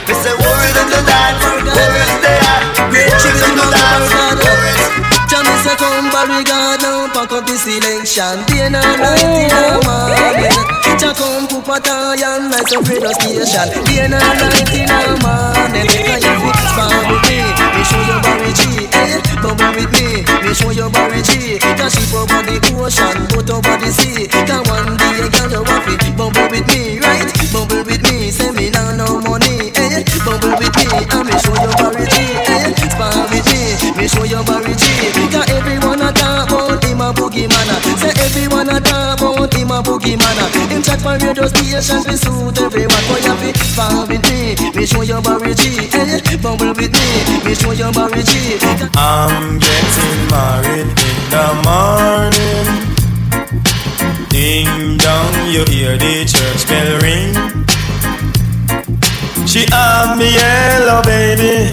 We say war is in the dance, war is there. War is in the dance, war is. Jamie say come Barrigard now pack up the selection Day and night in the morning Cha come Pupatayan night up radio station Day and night in the morning Because you spar with me Me show you Barry G eh? Bubble with me Me show you Barry G Cause she over the ocean Boat over the sea Cause one day you got to have it Bubble with me right Bubble with me Say me now no money eh? Bubble with me And me show you Barry G eh? Spar with me Me show you Barry G Cause everyone a talk about him a boogie man Say everyone a talk about him a boogie man Him chat for radio station We suit everyone Boy you fit spar with me Me show you Barry G eh? eh. Bubble with me Me show you Barry G eh, eh. I'm getting married in the morning. Ding dong, you hear the church bell ring. She have me yellow baby,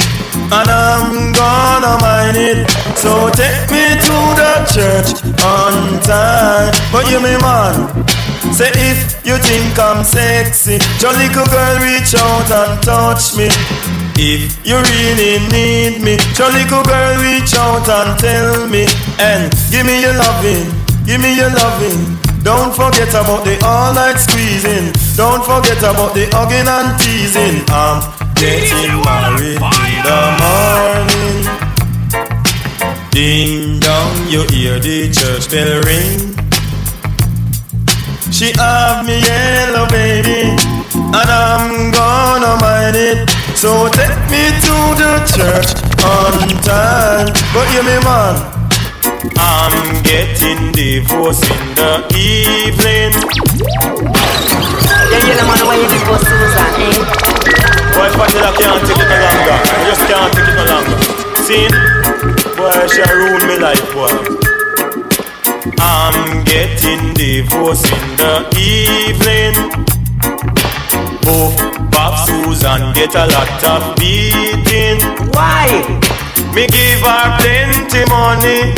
and I'm gonna mind it. So take me to the church on time. But you me man, say if you think I'm sexy, your little girl reach out and touch me. If you really need me, your little girl reach out and tell me. And give me your loving, give me your loving. Don't forget about the all night squeezing. Don't forget about the hugging and teasing. I'm getting married in the morning Ding dong, you hear the church bell ring. She have me yellow baby And I'm gonna mind it. So take me to the church on time. But you me man. I'm getting divorced in the evening. Yeah, know man, why you divorce Susan, eh? Fatila can't take it no longer. I just can't take it no longer. See? Boy, she ruin me life, boy. I'm getting divorced in the evening. Both Bob Susan get a lot of beating. Why? Me give her plenty money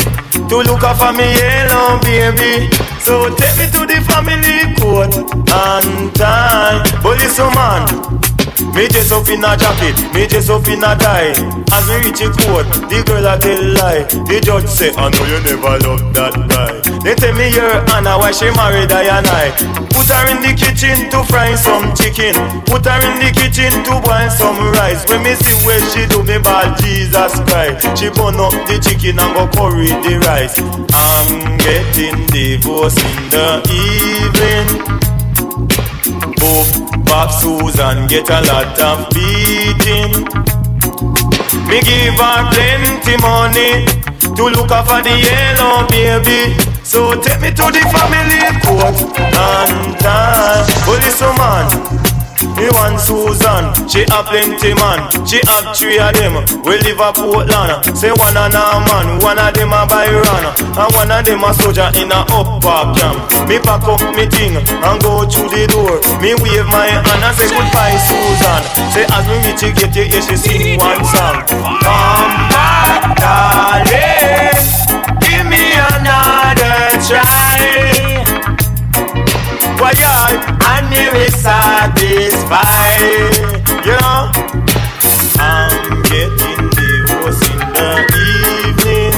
To look after me yellow baby. So take me to the family court and time. But listen man me dress up in a jacket, me dress up in a tie As me reach the court, the girl a tell lie The judge say, I know you never loved that guy They tell me your Anna why she married I and I. Put her in the kitchen to fry some chicken. Put her in the kitchen to boil some rice. When me see where she do me bad Jesus Christ. She burn up the chicken and go curry the rice. I'm getting divorced in the evening. Both Bob Susan get a lot of beating. Me give her plenty money to look after the yellow baby. So take me to the family court and time. Police woman, me want Susan, she have plenty man. She have three of them. We live a Portland. Say one of them man, one of them a Byron, and one of them a soldier in a Up Park Camp. Me pack up me thing and go through the door. Me wave my hand and say goodbye, Susan. Say as me meet you, get you, here, she sing one song. Come back, darling. Give me another try. Why I and me is satisfied. You know, I'm getting divorced in the evening.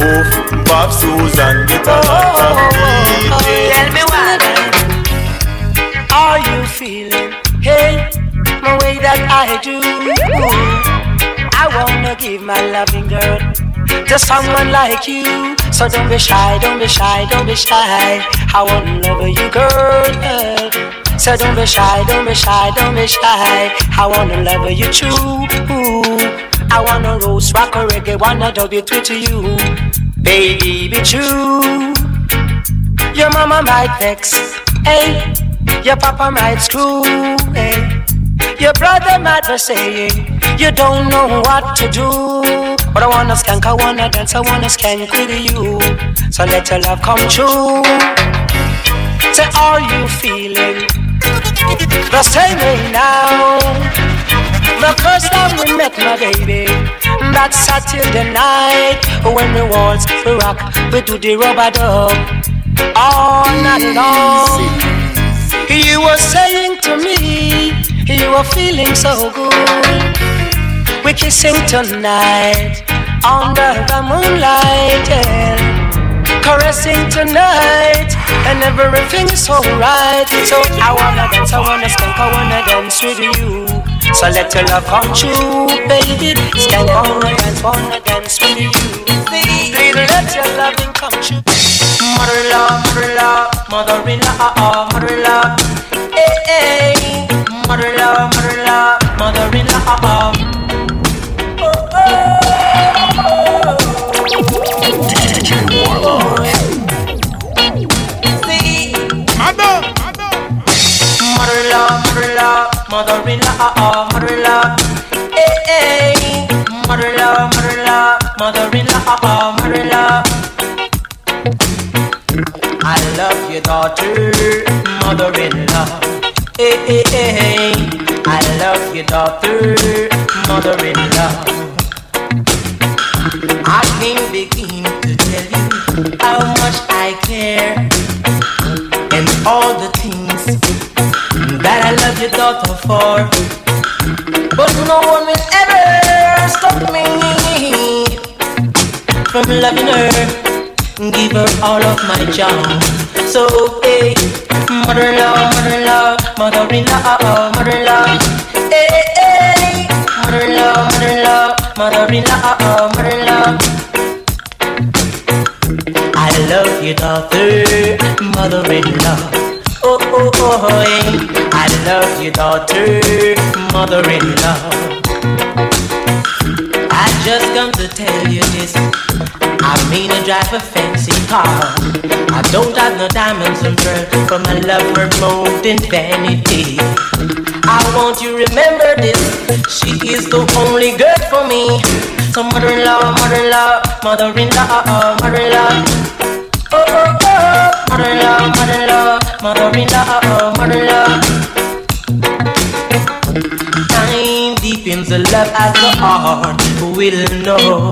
Both Bob Susan get a lot of beating. Tell me what are you feeling? Hey, the way that I do. I wanna give my loving girl to someone like you. So don't be shy, don't be shy, don't be shy. I wanna love you, girl. So don't be shy, don't be shy, don't be shy. I wanna love you too. I wanna roast, rock or reggae, wanna dub it with you. Baby, be true. Your mama might vex, hey. Your papa might screw, hey. Your brother might be saying you don't know what to do. But I wanna skank, I wanna dance, I wanna skank with you. So let your love come true. Say, are you feeling the same way now? The first time we met, my baby, that Saturday night when we waltz, we rock, we do the rubber dub oh, all night long. You were saying to me, you were feeling so good. We're kissing tonight under the moonlight, yeah. Caressing tonight, and everything is alright. So I wanna dance, I wanna skank, I wanna dance with you. So let your love come true, baby. Skank, wanna dance, wanna dance with you. Please let your loving come true. Mother-in-law, mother-in-law, mother-in-law, mother-in-law. Hey, hey. Mother-in-law, mother-in-law, mother-in-law. Mother-in-law, mother-in-law, hey, hey. Mother-in-law, mother-in-law, mother-in-law, mother-in-law. I love your daughter, mother-in-law. Your daughter, mother-in-law. I can't begin to tell you how much I care and all the things that I love your daughter for. But no one will ever stop me from loving her. Give her all of my charm. So, hey, mother-in-law, mother-in-law, mother-in-law, mother-in-law. Hey, hey, mother-in-law, mother-in-law, mother-in-law, mother-in-law. I love your daughter, mother-in-law. Oh, oh, oh, oh, I love your daughter, mother-in-law. I just come to tell you this. I mean to drive a fancy car. I don't have no diamonds and pearls, but my love her more than vanity. I want you remember this. She is the only girl for me. So mother-in-law, mother-in-law, mother-in-law, mother-in-law. Oh, oh, oh, mother-in-law, mother-in-law, mother-in-law, mother-in-law. Time deepens the love as the heart will know.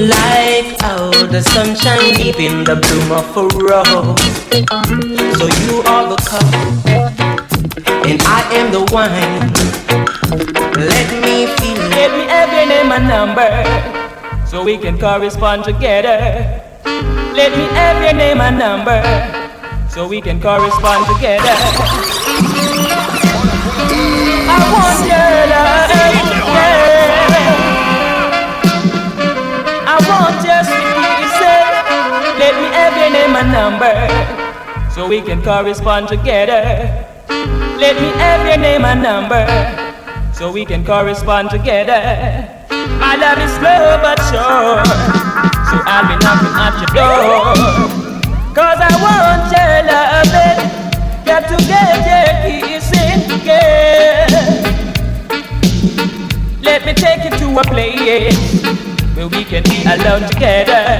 Like how the sunshine deep in the bloom of a rose. So you are the cup, and I am the wine. Let me feel, let me have your name and number, so we can correspond together. Let me have your name and number so we can correspond together. I want your love, yeah. I want your sweet. Let me have your name and number so we can correspond together. Let me have your name and number so we can correspond together. My love is slow but sure, so I'll be knocking at your door. Cause I want your loving, got to get your kissing, yeah. Let me take you to a place where we can be alone together,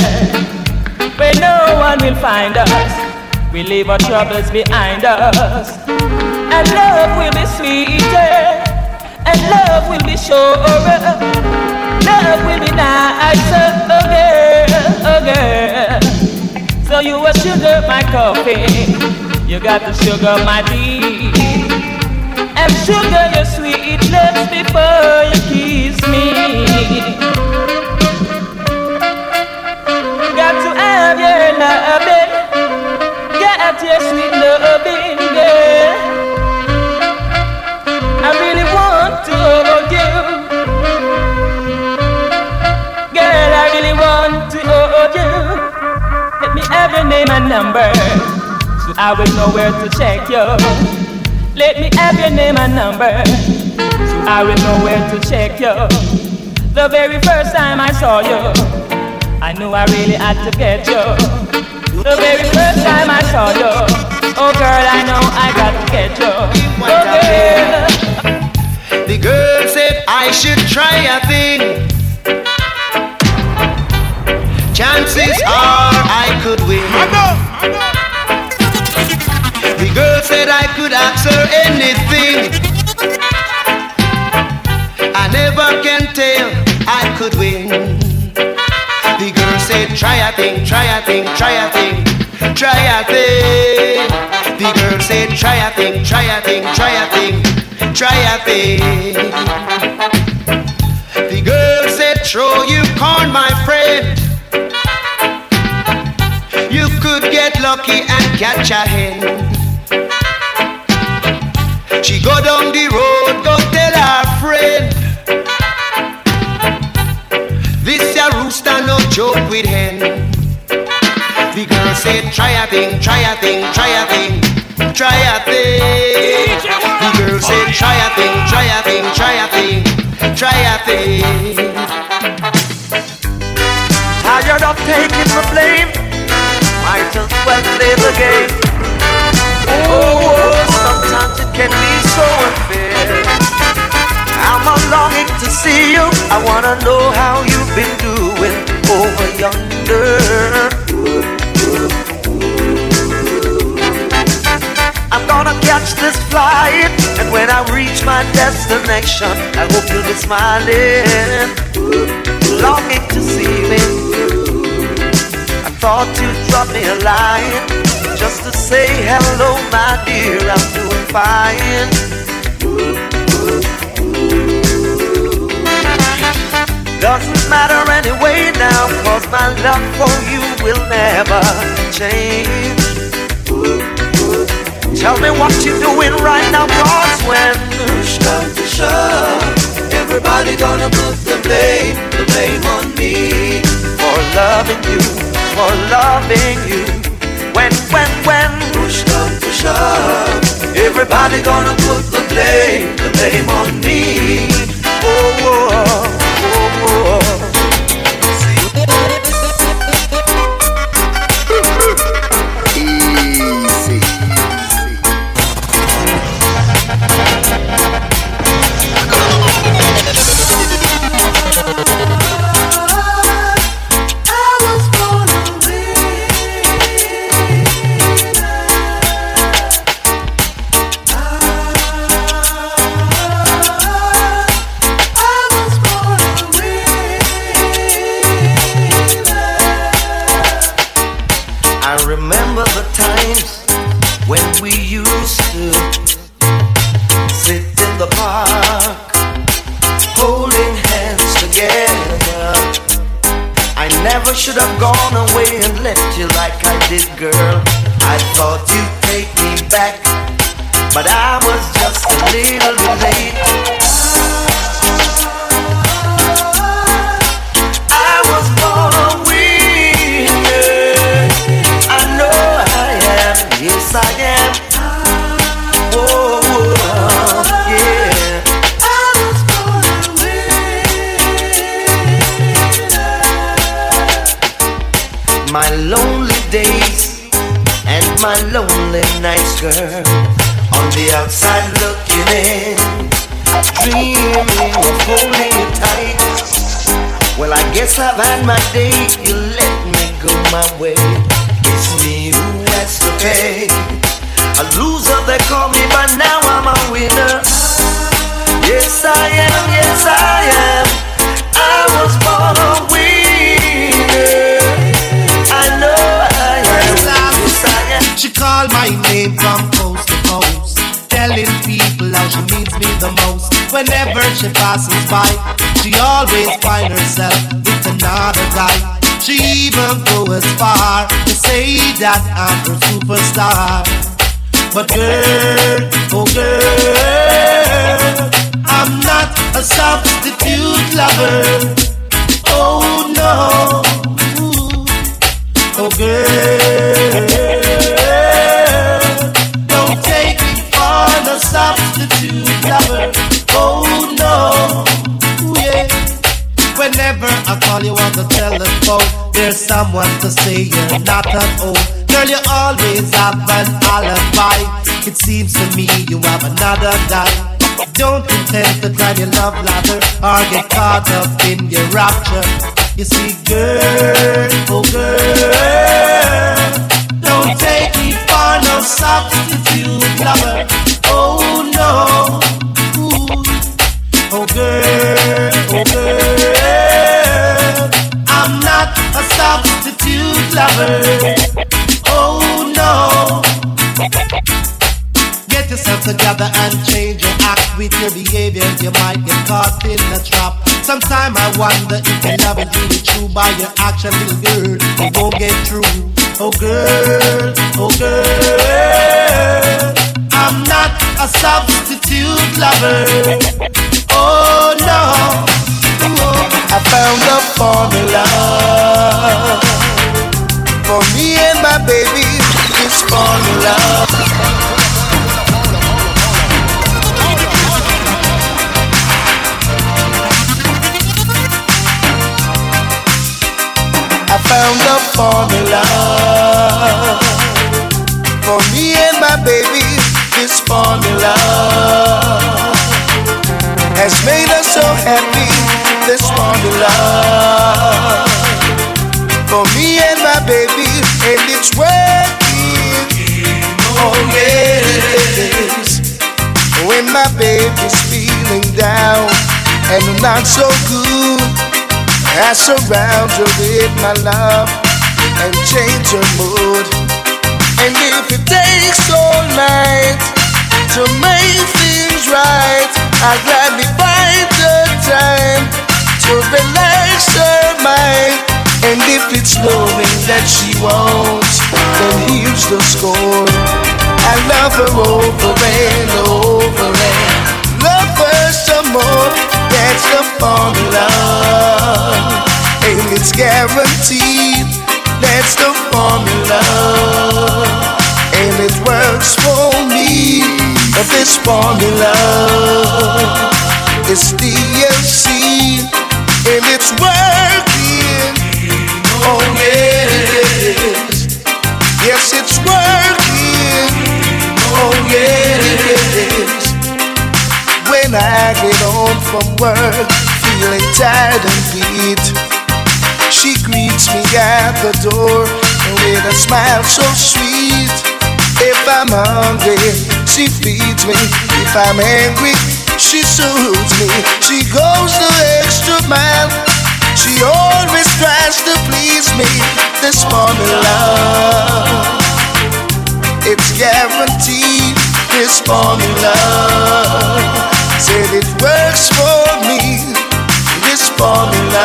where no one will find us. We leave our troubles behind us, and love will be sweeter, and love will be surer, love will be nicer, oh girl, oh girl. So you a sugar my coffee, you got to sugar my tea, and sugar your sweet lips before you kiss me. Got to have your loving, your sweet loving, girl. I really want to hold you, girl. I really want to hold you. Let me have your name and number, so I will know where to check you. Let me have your name and number, so I will know where to check you. The very first time I saw you. I knew I really had to get you. The very first time I saw you, oh girl, I know I got to get you. Oh girl. The girl said I should try a thing. Chances are I could win. I know. The girl said I could ask her anything. I never can tell I could win. Said, try a thing, try a thing, try a thing, try a thing. The girl said, try a thing, try a thing, try a thing, try a thing. The girl said, throw you corn, my friend. You could get lucky and catch a hen. She go down the road, go tell her friend. This a rooster no joke with hen. The girl said, try a thing, try a thing, try a thing, try a thing. The girl said, try a thing, try a thing, try a thing, try a thing. Tired of taking the blame, might as well play the game. Oh, oh sometimes it can be so unfair. See you. I wanna know how you've been doing over yonder. I'm gonna catch this flight, and when I reach my destination, I hope you'll be smiling, longing to see me. I thought you'd drop me a line just to say hello, my dear. I'm doing fine. Doesn't matter anyway now, cause my love for you will never change. Tell me what you're doing right now, cause when push comes to shove, everybody gonna put the blame, the blame on me for loving you, for loving you. When, when, when push comes to shove, everybody gonna put the blame, the blame on me. Oh, oh, oh, oh. Outside looking in, dreaming of holding you tight. Well, I guess I've had my day. You let me go my way. It's me who has to pay. A loser, they call me, but now I'm a winner. Yes, I am. Yes, I am. I was born a winner. I know I am. Yes, I am. She called my name from coast, telling people how she needs me the most. Whenever she passes by, she always find herself with another guy. She even go as far to say that I'm her superstar. But girl, oh girl, I'm not a substitute lover. Oh no, oh girl, substitute lover. Oh no, yeah. Whenever I call you on the telephone, there's someone to say you're not at home. Girl, you always have an alibi. It seems to me you have another guy. Don't intend to climb your love ladder or get caught up in your rapture. You see, girl, oh girl, don't take me no substitute lover. Oh no, Ooh. oh girl, oh girl, I'm not a substitute lover. Oh no. Yourself together and change your act with your behavior. You might get caught in a trap. Sometime I wonder if your love is really true by your action, little girl. Oh, it won't get through. Oh girl, oh girl, I'm not a substitute lover. Oh no, I found a formula for me and my baby. This formula. Found a formula for me and my baby. This formula has made us so happy. This formula for me and my baby, and it's working. Oh yes, when my baby's feeling down and not so good. I surround her with my love and change her mood. And if it takes all night to make things right, I gladly find the time to relax her mind. And if it's knowing that she wants, then here's the score. I love her over and over and love her some more. That's the formula, and it's guaranteed. That's the formula, and it works for me. But this formula is DLC, and it's working. From work, feeling tired and beat, she greets me at the door with a smile so sweet. If I'm hungry, she feeds me. If I'm angry, she soothes me. She goes the extra mile. She always tries to please me. This formula, it's guaranteed. This formula said it works for me. This formula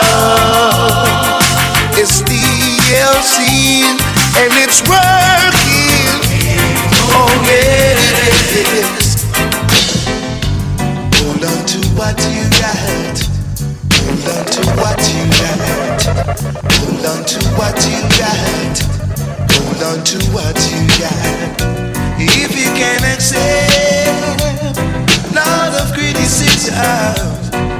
is DLC and it's working. Oh, it is. Hold on to what you got. Hold on to what you got. Hold on to what you got. Hold on to what you got. If you can accept faces out.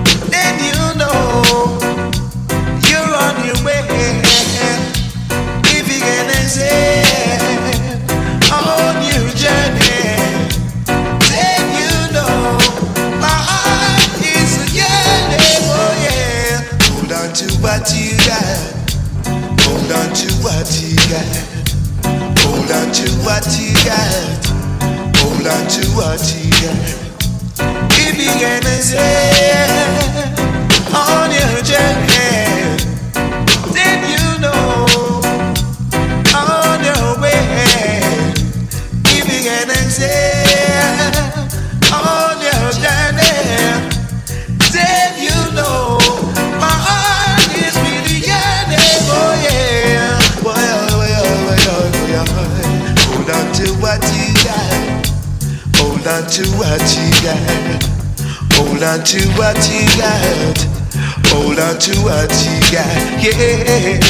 to what you got. Yeah.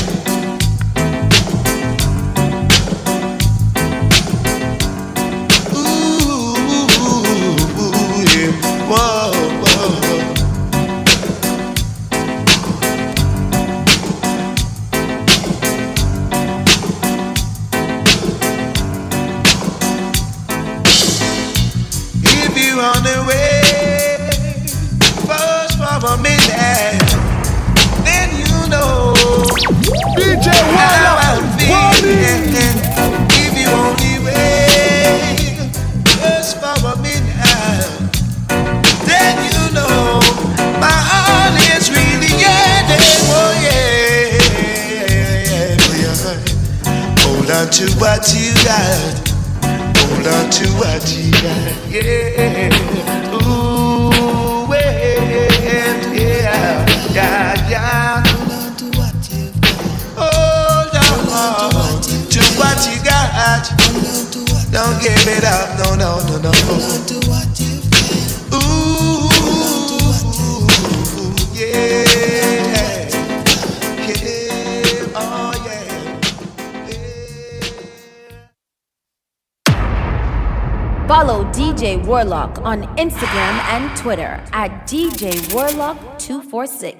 on Instagram and Twitter at DJ Warlock 246.